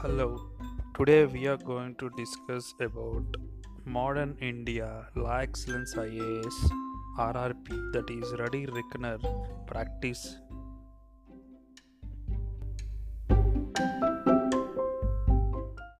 Hello, today we are going to discuss about modern India Law Excellence IAS RRP that is Ready Reckoner Practice